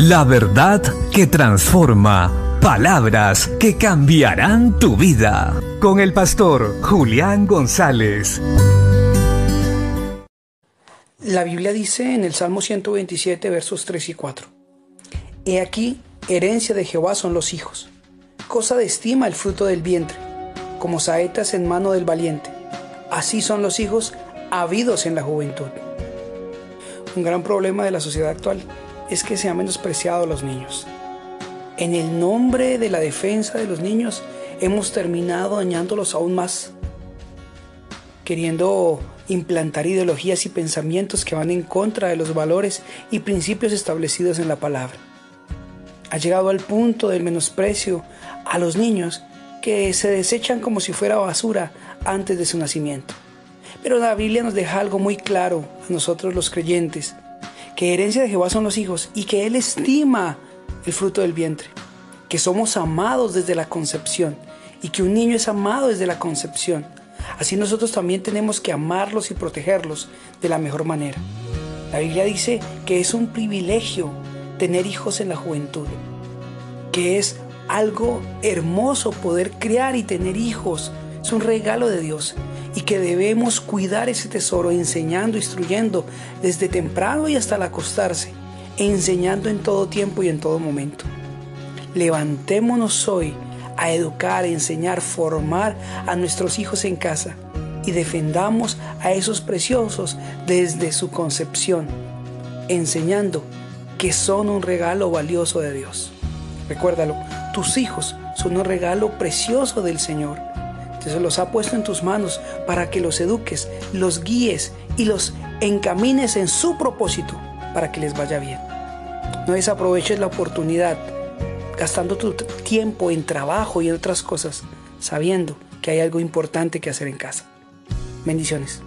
La verdad que transforma. Palabras que cambiarán tu vida. Con el pastor Julián González. La Biblia dice en el Salmo 127, versos 3 y 4. He aquí, herencia de Jehová son los hijos. Cosa de estima el fruto del vientre, como saetas en mano del valiente. Así son los hijos habidos en la juventud. Un gran problema de la sociedad actual es que se ha menospreciado a los niños. En el nombre de la defensa de los niños hemos terminado dañándolos aún más, queriendo implantar ideologías y pensamientos que van en contra de los valores y principios establecidos en la palabra. Ha llegado al punto del menosprecio a los niños que se desechan como si fuera basura antes de su nacimiento. Pero la Biblia nos deja algo muy claro a nosotros los creyentes, que herencia de Jehová son los hijos y que Él estima el fruto del vientre, que somos amados desde la concepción y que un niño es amado desde la concepción. Así nosotros también tenemos que amarlos y protegerlos de la mejor manera. La Biblia dice que es un privilegio tener hijos en la juventud, que es algo hermoso poder criar y tener hijos, es un regalo de Dios y que debemos cuidar ese tesoro enseñando, instruyendo desde temprano y hasta el acostarse, enseñando en todo tiempo y en todo momento. Levantémonos hoy a educar, enseñar, formar a nuestros hijos en casa y defendamos a esos preciosos desde su concepción, enseñando que son un regalo valioso de Dios. Recuérdalo, tus hijos son un regalo precioso del Señor. Se los ha puesto en tus manos para que los eduques, los guíes y los encamines en su propósito para que les vaya bien. No desaproveches la oportunidad gastando tu tiempo en trabajo y en otras cosas, sabiendo que hay algo importante que hacer en casa. Bendiciones.